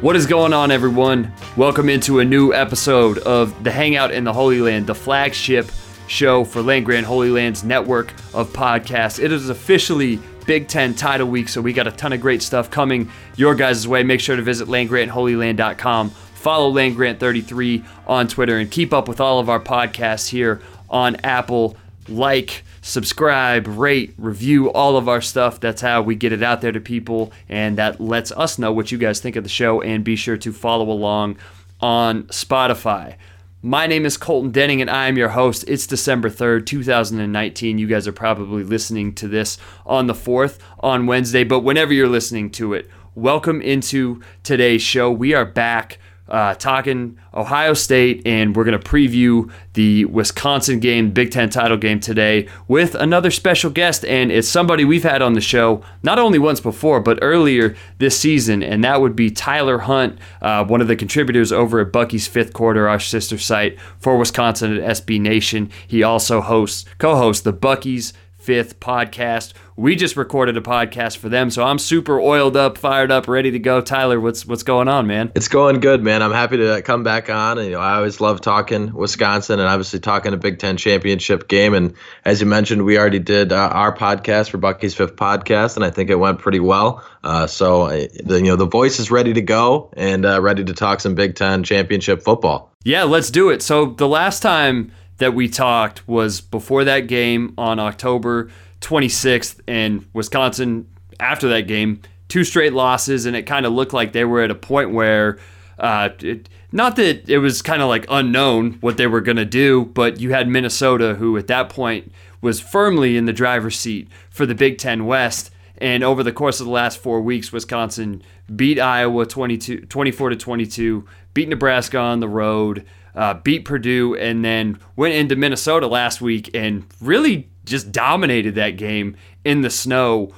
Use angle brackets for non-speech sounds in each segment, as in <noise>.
What is going on, everyone? Welcome into a new episode of the Hangout in the Holy Land, the flagship show for Land Grant Holy Land's network of podcasts. It is officially Big Ten title week, so we got a ton of great stuff coming your guys' way. Make sure to visit landgrantholyland.com, follow landgrant33 on Twitter, and keep up with all of our podcasts here on Apple. Like, subscribe, rate, review all of our stuff. That's how we get it out there to people, and that lets us know what you guys think of the show. And be sure to follow along on Spotify. My name is Colton Denning, and I am your host. It's December 3rd, 2019. You guys are probably listening to this on the 4th on Wednesday, but whenever you're listening to it, welcome into today's show. We are back uh, talking Ohio State, and we're going to preview the Wisconsin game, Big Ten title game today with another special guest. And it's somebody we've had on the show not only once before, but earlier this season, and that would be Tyler Hunt, uh, one of the contributors over at Bucky's Fifth Quarter, our sister site for Wisconsin at SB Nation. He also hosts, co hosts the Bucky's Fifth podcast. We just recorded a podcast for them, so I'm super oiled up, fired up, ready to go. Tyler, what's what's going on, man? It's going good, man. I'm happy to come back on. And, you know, I always love talking Wisconsin and obviously talking a Big Ten championship game. And as you mentioned, we already did uh, our podcast for Bucky's Fifth Podcast, and I think it went pretty well. Uh, so, uh, the, you know, the voice is ready to go and uh, ready to talk some Big Ten championship football. Yeah, let's do it. So the last time that we talked was before that game on October 26th, and Wisconsin, after that game, two straight losses, and it kind of looked like they were at a point where, uh, it, not that it was kind of like unknown what they were going to do, but you had Minnesota, who at that point was firmly in the driver's seat for the Big Ten West. And over the course of the last four weeks, Wisconsin beat Iowa 22, 24 to 22, beat Nebraska on the road, uh, beat Purdue, and then went into Minnesota last week and really just dominated that game in the snow.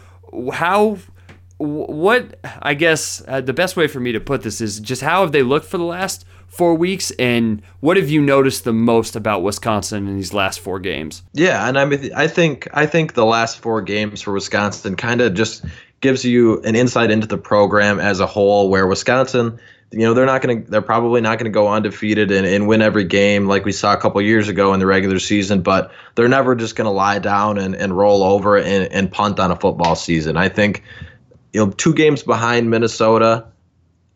How, what, I guess uh, the best way for me to put this is just how have they looked for the last four weeks, and what have you noticed the most about Wisconsin in these last four games? Yeah, and I mean, I think I think the last four games for Wisconsin kind of just gives you an insight into the program as a whole, where Wisconsin you know they're not going to they're probably not going to go undefeated and, and win every game like we saw a couple years ago in the regular season but they're never just going to lie down and, and roll over and, and punt on a football season. I think you know two games behind minnesota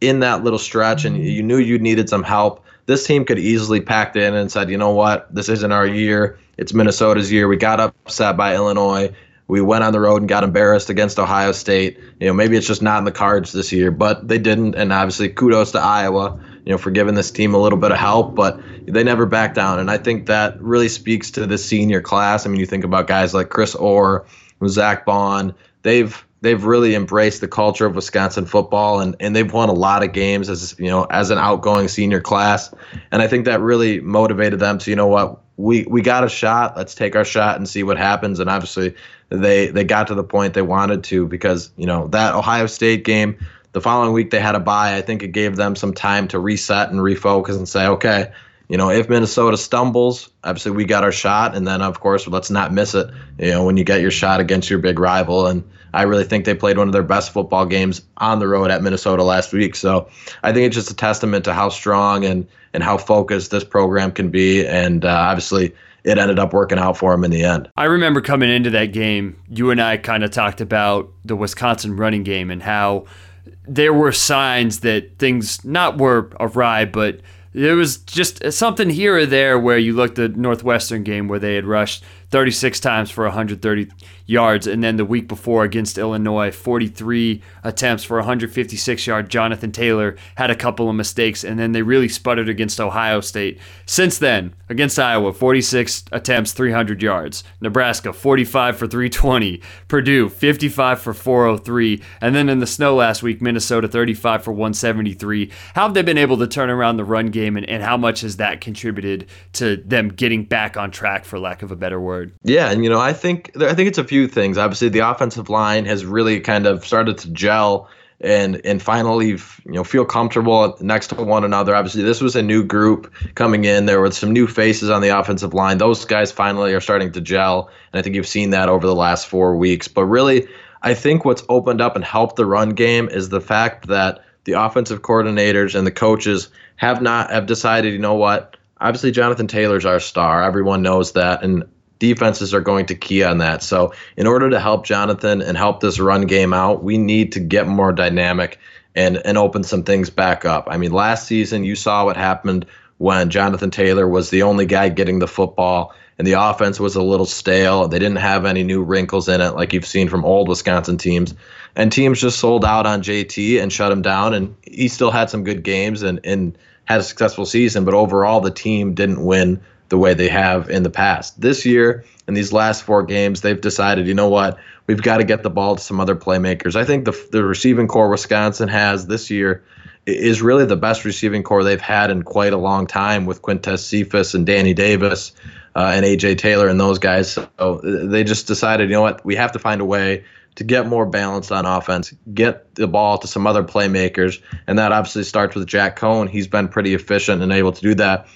in that little stretch and mm-hmm. you knew you needed some help this team could easily packed in and said you know what? This isn't our year. It's minnesota's year. We got upset by illinois we went on the road and got embarrassed against Ohio State. You know, maybe it's just not in the cards this year, but they didn't. And obviously, kudos to Iowa, you know, for giving this team a little bit of help, but they never backed down. And I think that really speaks to the senior class. I mean, you think about guys like Chris Orr, Zack Baun. They've they've really embraced the culture of Wisconsin football and, and they've won a lot of games as you know as an outgoing senior class and I think that really motivated them to you know what we we got a shot. Let's take our shot and see what happens. And obviously they they got to the point they wanted to because you know that Ohio State game the following week they had a bye. I think it gave them some time to reset and refocus and say okay you know, if Minnesota stumbles, obviously we got our shot, and then of course let's not miss it. You know, when you get your shot against your big rival, and I really think they played one of their best football games on the road at Minnesota last week. So I think it's just a testament to how strong and and how focused this program can be, and uh, obviously it ended up working out for them in the end. I remember coming into that game, you and I kind of talked about the Wisconsin running game and how there were signs that things not were awry, but there was just something here or there where you looked at Northwestern game where they had rushed 36 times for 130 yards. And then the week before against Illinois, 43 attempts for 156 yards. Jonathan Taylor had a couple of mistakes, and then they really sputtered against Ohio State. Since then, against Iowa, 46 attempts, 300 yards. Nebraska, 45 for 320. Purdue, 55 for 403. And then in the snow last week, Minnesota, 35 for 173. How have they been able to turn around the run game, and, and how much has that contributed to them getting back on track, for lack of a better word? Yeah, and you know, I think I think it's a few things. Obviously, the offensive line has really kind of started to gel and and finally you know feel comfortable next to one another. Obviously, this was a new group coming in. There were some new faces on the offensive line. Those guys finally are starting to gel, and I think you've seen that over the last four weeks. But really, I think what's opened up and helped the run game is the fact that the offensive coordinators and the coaches have not have decided, you know what? Obviously, Jonathan Taylor's our star. Everyone knows that, and defenses are going to key on that. So, in order to help Jonathan and help this run game out, we need to get more dynamic and and open some things back up. I mean, last season you saw what happened when Jonathan Taylor was the only guy getting the football and the offense was a little stale. They didn't have any new wrinkles in it like you've seen from old Wisconsin teams. And teams just sold out on JT and shut him down and he still had some good games and and had a successful season, but overall the team didn't win the way they have in the past. This year, in these last four games, they've decided, you know what, we've got to get the ball to some other playmakers. I think the the receiving corps Wisconsin has this year is really the best receiving corps they've had in quite a long time with Quintez Cephus and Danny Davis uh, and AJ Taylor and those guys. So they just decided, you know what, we have to find a way to get more balance on offense, get the ball to some other playmakers, and that obviously starts with Jack Coan. He's been pretty efficient and able to do that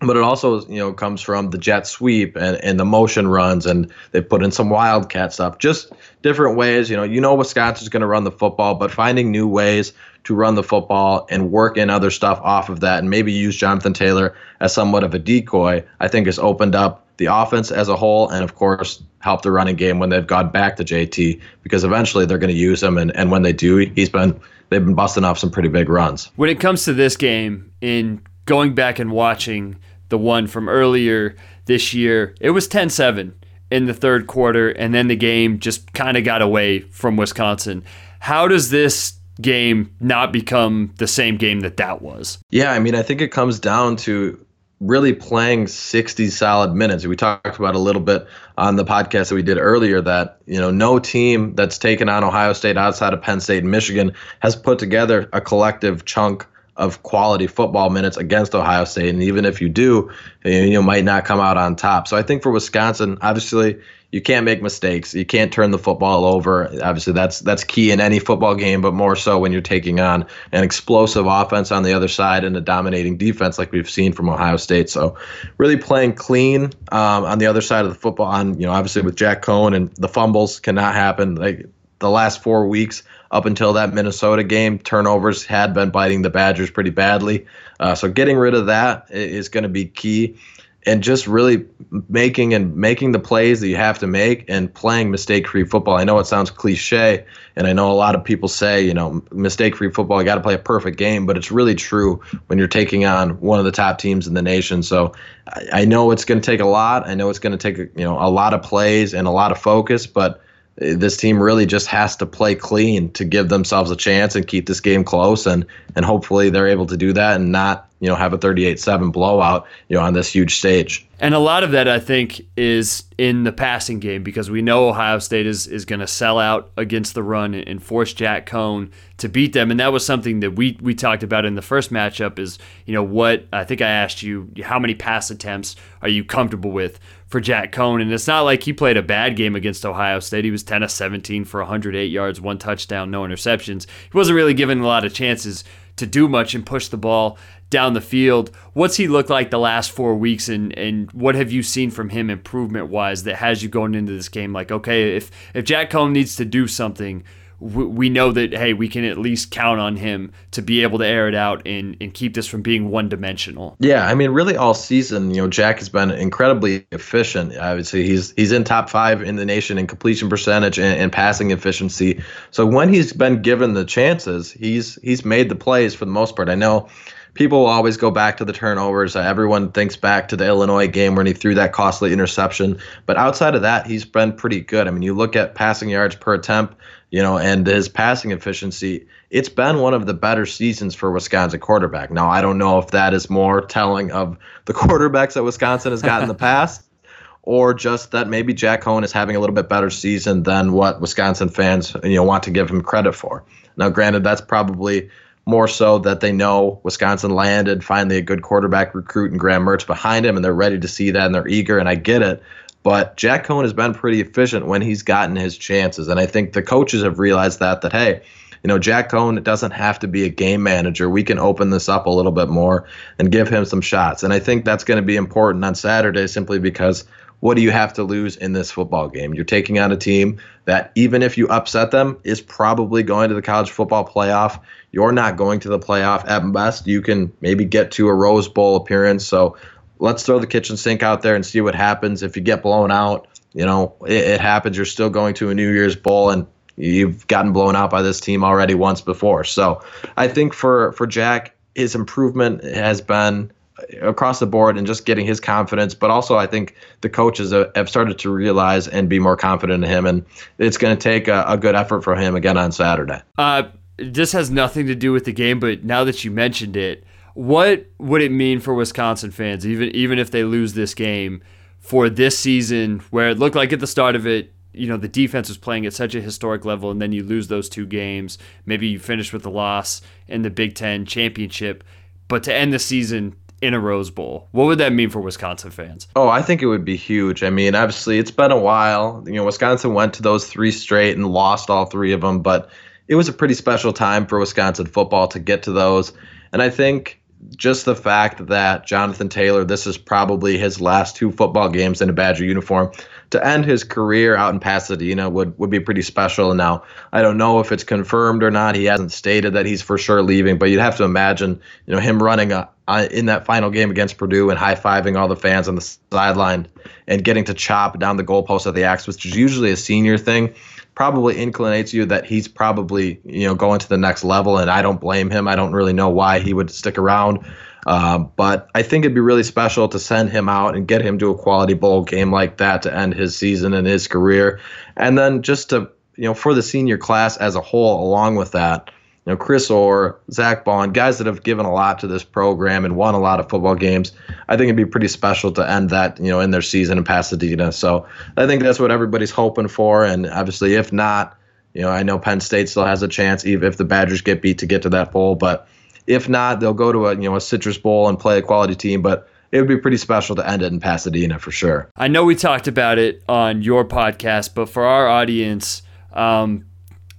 but it also you know comes from the jet sweep and, and the motion runs and they put in some wildcat stuff. Just different ways you know you know wisconsin's going to run the football but finding new ways to run the football and work in other stuff off of that and maybe use jonathan taylor as somewhat of a decoy i think has opened up the offense as a whole and of course helped the running game when they've gone back to jt because eventually they're going to use him and, and when they do he's been they've been busting off some pretty big runs. When it comes to this game in going back and watching the one from earlier this year. It was 10 7 in the third quarter, and then the game just kind of got away from Wisconsin. How does this game not become the same game that that was? Yeah, I mean, I think it comes down to really playing 60 solid minutes. We talked about a little bit on the podcast that we did earlier that, you know, no team that's taken on Ohio State outside of Penn State and Michigan has put together a collective chunk of quality football minutes against Ohio State. And even if you do, you might not come out on top. So I think for Wisconsin, obviously, you can't make mistakes. You can't turn the football over. Obviously, that's that's key in any football game, but more so when you're taking on an explosive offense on the other side and a dominating defense like we've seen from Ohio State. So, really playing clean um, on the other side of the football. On you know, obviously with Jack Coan and the fumbles cannot happen. Like the last four weeks up until that Minnesota game, turnovers had been biting the Badgers pretty badly. Uh, so getting rid of that is going to be key, and just really making and making the plays that you have to make and playing mistake-free football. I know it sounds cliche, and I know a lot of people say, you know, mistake-free football, you got to play a perfect game, but it's really true when you're taking on one of the top teams in the nation. So I, I know it's going to take a lot. I know it's going to take you know a lot of plays and a lot of focus, but this team really just has to play clean to give themselves a chance and keep this game close and and hopefully they're able to do that and not you know have a 38-7 blowout you know on this huge stage and a lot of that i think is in the passing game because we know ohio state is is going to sell out against the run and force jack coan to beat them and that was something that we we talked about in the first matchup is you know what i think i asked you how many pass attempts are you comfortable with for Jack Coan. And it's not like he played a bad game against Ohio State. He was 10 of 17 for 108 yards, one touchdown, no interceptions. He wasn't really given a lot of chances to do much and push the ball down the field. What's he looked like the last four weeks, and, and what have you seen from him improvement wise that has you going into this game? Like, okay, if if Jack Coan needs to do something, we know that hey we can at least count on him to be able to air it out and, and keep this from being one dimensional yeah i mean really all season you know jack has been incredibly efficient obviously he's he's in top five in the nation in completion percentage and, and passing efficiency so when he's been given the chances he's he's made the plays for the most part i know people always go back to the turnovers. Uh, everyone thinks back to the Illinois game when he threw that costly interception. But outside of that, he's been pretty good. I mean, you look at passing yards per attempt, you know, and his passing efficiency. It's been one of the better seasons for Wisconsin quarterback. Now, I don't know if that is more telling of the <laughs> quarterbacks that Wisconsin has got in the <laughs> past. Or just that maybe Jack Coan is having a little bit better season than what Wisconsin fans you know want to give him credit for. Now, granted, that's probably more so that they know Wisconsin landed finally a good quarterback recruit and Graham Mertz behind him, and they're ready to see that and they're eager, and I get it. But Jack Coan has been pretty efficient when he's gotten his chances, and I think the coaches have realized that that hey, you know, Jack Coan doesn't have to be a game manager. We can open this up a little bit more and give him some shots, and I think that's going to be important on Saturday simply because what do you have to lose in this football game? You're taking on a team that, even if you upset them, is probably going to the college football playoff. You're not going to the playoff. At best, you can maybe get to a Rose Bowl appearance. So let's throw the kitchen sink out there and see what happens. If you get blown out, you know, it, it happens. You're still going to a New Year's Bowl and you've gotten blown out by this team already once before. So I think for, for Jack, his improvement has been across the board and just getting his confidence. But also, I think the coaches have started to realize and be more confident in him. And it's going to take a, a, good effort for him again on Saturday. Uh, this has nothing to do with the game, but now that you mentioned it, what would it mean for Wisconsin fans, even even if they lose this game, for this season where it looked like at the start of it, you know, the defense was playing at such a historic level, and then you lose those two games. Maybe you finish with a loss in the Big Ten championship, but to end the season in a Rose Bowl. What would that mean for Wisconsin fans? Oh, I think it would be huge. I mean, obviously, it's been a while. You know, Wisconsin went to those three straight and lost all three of them, but it was a pretty special time for Wisconsin football to get to those. And I think just the fact that Jonathan Taylor, this is probably his last two football games in a Badger uniform, to end his career out in Pasadena would, would be pretty special. And now, I don't know if it's confirmed or not. He hasn't stated that he's for sure leaving, but you'd have to imagine, you know, him running a, a, in that final game against Purdue and high fiving all the fans on the sideline and getting to chop down the goalpost at the axe, which is usually a senior thing. Probably inclinates you that he's probably you know going to the next level, and I don't blame him. I don't really know why he would stick around. Uh, but I think it'd be really special to send him out and get him to a quality bowl game like that to end his season and his career. And then just to, you know, for the senior class as a whole, along with that, you know, Chris Orr, Zack Baun, guys that have given a lot to this program and won a lot of football games. I think it'd be pretty special to end that, you know, in their season in Pasadena. So I think that's what everybody's hoping for. And obviously, if not, you know, I know Penn State still has a chance, even if the Badgers get beat to get to that bowl. But if not, they'll go to a you know a Citrus Bowl and play a quality team. But it would be pretty special to end it in Pasadena for sure. I know we talked about it on your podcast, but for our audience, um,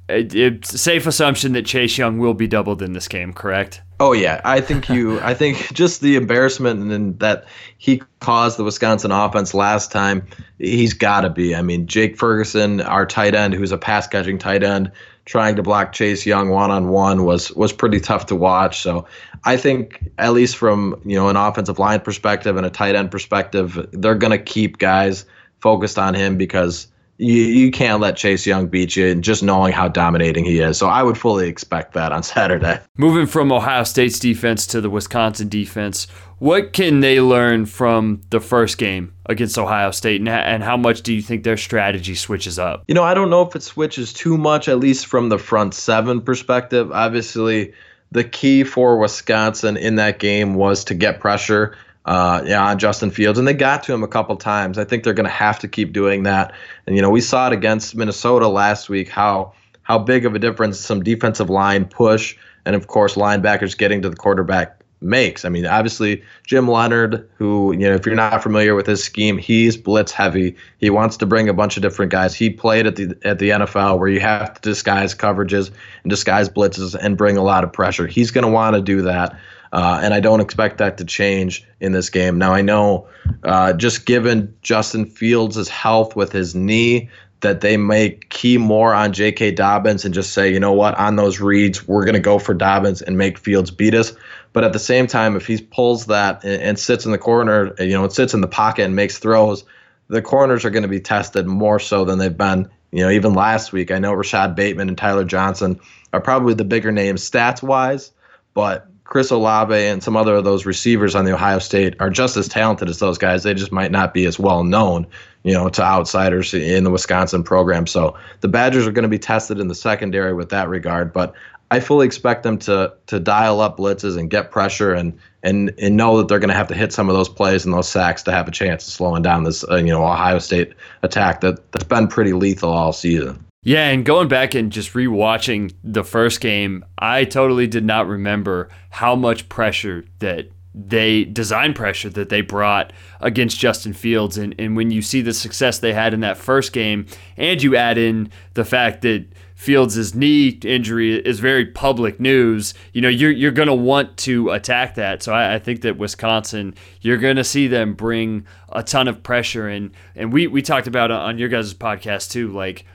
it, it's a safe assumption that Chase Young will be doubled in this game, correct? Oh yeah, I think you. <laughs> I think just the embarrassment and that he caused the Wisconsin offense last time. He's got to be. I mean, Jake Ferguson, our tight end, who's a pass catching tight end, trying to block Chase Young one on one was was pretty tough to watch. So I think at least from you know an offensive line perspective and a tight end perspective, they're gonna keep guys focused on him because you, you can't let Chase Young beat you, and just knowing how dominating he is. So I would fully expect that on <laughs> Saturday. Moving from Ohio State's defense to the Wisconsin defense, what can they learn from the first game against Ohio State, and, and how much do you think their strategy switches up? You know, I don't know if it switches too much, at least from the front seven perspective. Obviously, the key for Wisconsin in that game was to get pressure uh, yeah, on Justin Fields, and they got to him a couple times. I think they're going to have to keep doing that. And you know, we saw it against Minnesota last week how how big of a difference some defensive line push and of course linebackers getting to the quarterback makes. I mean, obviously Jim Leonhard, who you know, if you're not familiar with his scheme, he's blitz heavy. He wants to bring a bunch of different guys. He played at the at the NFL where you have to disguise coverages and disguise blitzes and bring a lot of pressure. He's going to want to do that. Uh, and I don't expect that to change in this game. Now, I know uh, just given Justin Fields' health with his knee, that they may key more on J.K. Dobbins and just say, you know what, on those reads, we're going to go for Dobbins and make Fields beat us. But at the same time, if he pulls that and, and sits in the corner, you know, it sits in the pocket and makes throws, the corners are going to be tested more so than they've been, you know, even last week. I know Rashod Bateman and Tyler Johnson are probably the bigger names stats wise, but Chris Olave and some other of those receivers on the Ohio State are just as talented as those guys. They just might not be as well known, you know, to outsiders in the Wisconsin program. So the Badgers are going to be tested in the secondary with that regard. But I fully expect them to to dial up blitzes and get pressure and and and know that they're going to have to hit some of those plays and those sacks to have a chance of slowing down this uh, you know Ohio State attack that that's been pretty lethal all season. Yeah, and going back and just rewatching the first game, I totally did not remember how much pressure that they design pressure that they brought against Justin Fields. And, and when you see the success they had in that first game, and you add in the fact that Fields' knee injury is very public news, you know, you're you're gonna want to attack that. So I, I think that Wisconsin, you're gonna see them bring a ton of pressure and and we we talked about on your guys' podcast too, like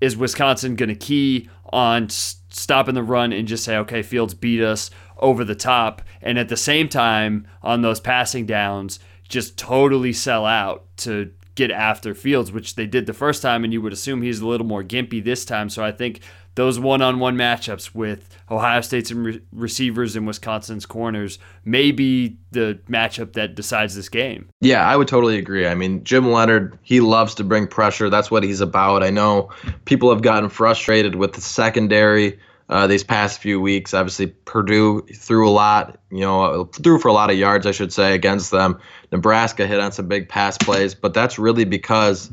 is Wisconsin gonna key on stopping the run and just say, okay, Fields beat us over the top, and at the same time on those passing downs, just totally sell out to get after Fields, which they did the first time, and you would assume he's a little more gimpy this time. So I think those one-on-one matchups with Ohio State's re- receivers and Wisconsin's corners may be the matchup that decides this game. Yeah, I would totally agree. I mean, Jim Leonhard, he loves to bring pressure. That's what he's about. I know people have gotten frustrated with the secondary uh, these past few weeks. Obviously, Purdue threw a lot, you know, threw for a lot of yards, I should say, against them. Nebraska hit on some big pass plays, but that's really because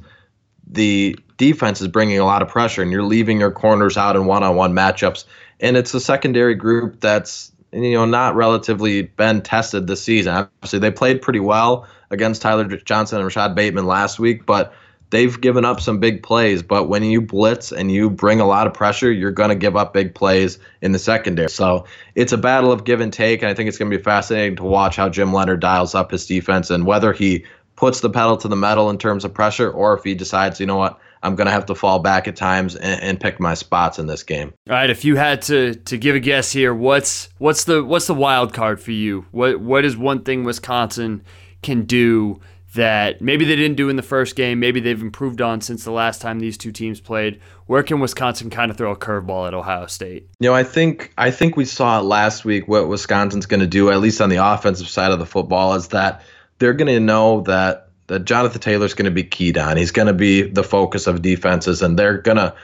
the defense is bringing a lot of pressure and you're leaving your corners out in one-on-one matchups. And it's a secondary group that's you know not relatively been tested this season. Obviously, they played pretty well against Tyler Johnson and Rashod Bateman last week, but they've given up some big plays, but when you blitz and you bring a lot of pressure, you're going to give up big plays in the secondary. So it's a battle of give and take, and I think it's going to be fascinating to watch how Jim Leonhard dials up his defense and whether he puts the pedal to the metal in terms of pressure or if he decides, you know what, I'm going to have to fall back at times and, and, pick my spots in this game. All right, if you had to to give a guess here, what's what's the what's the wild card for you? What what is one thing Wisconsin can do that maybe they didn't do in the first game, maybe they've improved on since the last time these two teams played. Where can Wisconsin kind of throw a curveball at Ohio State? You know, I think I think we saw last week what Wisconsin's going to do, at least on the offensive side of the football, is that they're going to know that that Jonathan Taylor's going to be keyed on. He's going to be the focus of defenses, and they're going to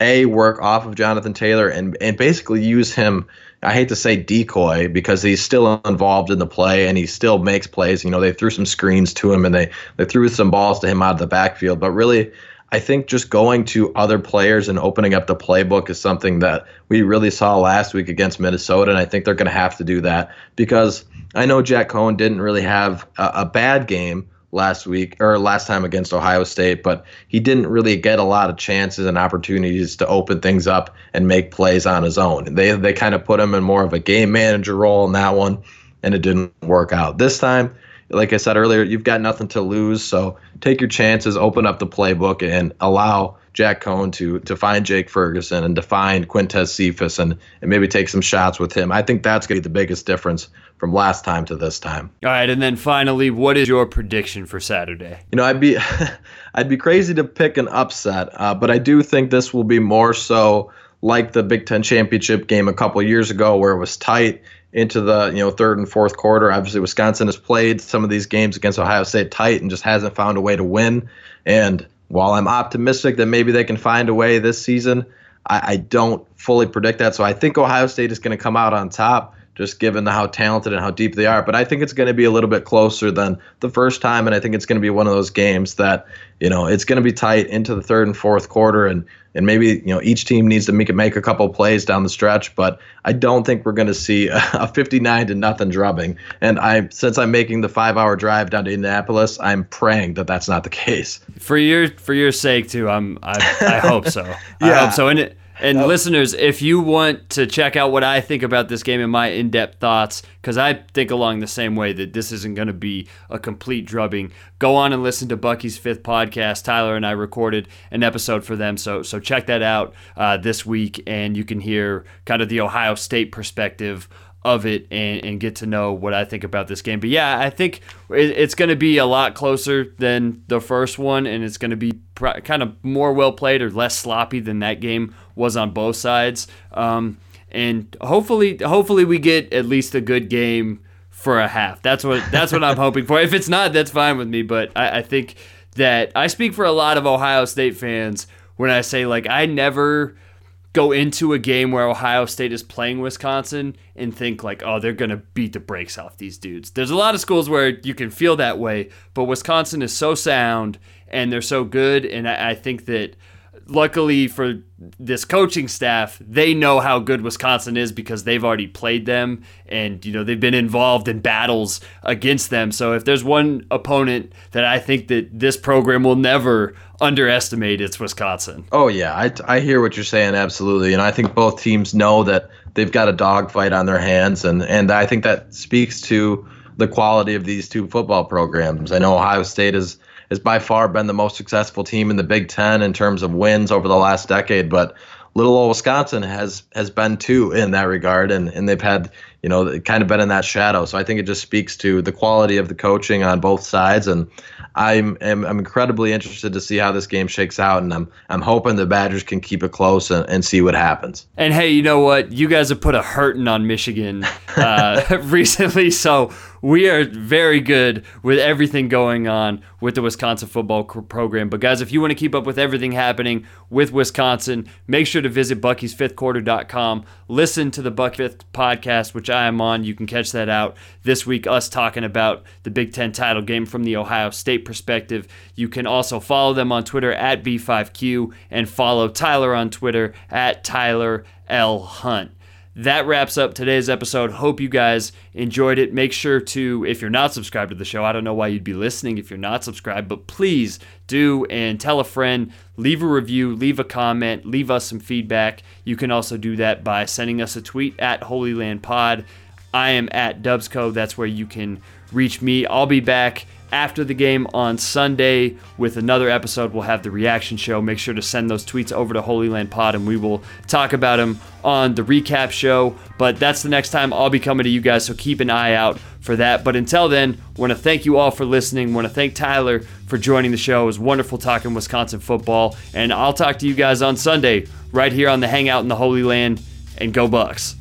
a work off of Jonathan Taylor and and basically use him I hate to say decoy because he's still involved in the play and he still makes plays. You know, they threw some screens to him and they they threw some balls to him out of the backfield, but really I think just going to other players and opening up the playbook is something that we really saw last week against Minnesota, and I think they're going to have to do that because I know Jack Coan didn't really have a, a bad game last week or last time against Ohio State, but he didn't really get a lot of chances and opportunities to open things up and make plays on his own. They they kind of put him in more of a game manager role in that one, and it didn't work out. This time, like I said earlier, you've got nothing to lose, so take your chances, open up the playbook, and allow Jack Coan to to find Jake Ferguson and to find Quintez Cephus and, and maybe take some shots with him. I think that's going to be the biggest difference from last time to this time. All right, and then finally, what is your prediction for Saturday? You know, I'd be <laughs> I'd be crazy to pick an upset, uh, but I do think this will be more so like the Big Ten championship game a couple years ago, where it was tight into the you know third and fourth quarter. Obviously, Wisconsin has played some of these games against Ohio State tight and just hasn't found a way to win. And while I'm optimistic that maybe they can find a way this season, I, I don't fully predict that. So I think Ohio State is going to come out on top just given how talented and how deep they are. But I think it's going to be a little bit closer than the first time, and I think it's going to be one of those games that you know it's going to be tight into the third and fourth quarter, and and maybe you know each team needs to make make a couple plays down the stretch. But I don't think we're going to see <laughs> a 59 to nothing drubbing. And I since I'm making the five hour drive down to Indianapolis, I'm praying that that's not the <laughs> case. For your for your sake too, I'm I, I <laughs> hope so. yeah. I hope so. And it and oh. listeners, if you want to check out what I think about this game and my in depth thoughts, because I think along the same way that this isn't going to be a complete drubbing, go on and listen to Bucky's fifth podcast. Tyler and I recorded an episode for them, so so check that out uh, this week, and you can hear kind of the Ohio State perspective of it and, and get to know what I think about this game. But yeah, I think it, it's going to be a lot closer than the first one, and it's going to be pr- kind of more well played or less sloppy than that game was on both sides. Um, and hopefully, hopefully we get at least a good game for a half. That's what that's what I'm <laughs> hoping for. If it's not, that's fine with me. But I, I think that I speak for a lot of Ohio State fans when I say like I never go into a game where Ohio State is playing Wisconsin and think like, oh, they're gonna beat the brakes off these dudes. There's a lot of schools where you can feel that way, but Wisconsin is so sound and they're so good, and I, I think that luckily for this coaching staff, they know how good Wisconsin is because they've already played them and you know they've been involved in battles against them. So if there's one opponent that I think that this program will never underestimate, it's Wisconsin. Oh yeah, I, I hear what you're saying absolutely, and I think both teams know that they've got a dogfight on their hands, and and I think that speaks to the quality of these two football programs. I know Ohio State is has by far been the most successful team in the Big Ten in terms of wins over the last decade, but little old Wisconsin has has been too in that regard, and and they've had you know kind of been in that shadow. So I think it just speaks to the quality of the coaching on both sides, and I'm am, I'm incredibly interested to see how this game shakes out, and I'm I'm hoping the Badgers can keep it close and, and see what happens. And hey, you know what? You guys have put a hurting on Michigan uh, <laughs> recently, so we are very good with everything going on with the Wisconsin football program. But guys, if you want to keep up with everything happening with Wisconsin, make sure to visit Bucky'sFifthQuarter.com. Listen to the Buck Fifth podcast, which I am on. You can catch that out this week. Us talking about the Big Ten title game from the Ohio State perspective. You can also follow them on Twitter at B5Q and follow Tyler on Twitter at Tyler L Hunt that wraps up today's episode. Hope you guys enjoyed it. Make sure to, if you're not subscribed to the show, I don't know why you'd be listening if you're not subscribed, but please do and tell a friend, leave a review, leave a comment, leave us some feedback. You can also do that by sending us a tweet at Holy Land Pod. I am at Dubsco. That's where you can reach me. I'll be back after the game on Sunday with another episode. We'll have the reaction show. Make sure to send those tweets over to Holy Land Pod and we will talk about them on the recap show. But that's the next time I'll be coming to you guys, so keep an eye out for that. But until then, want to thank you all for listening. Want to thank Tyler for joining the show. It was wonderful talking Wisconsin football. And I'll talk to you guys on Sunday right here on the Hangout in the Holy Land. And go Bucks.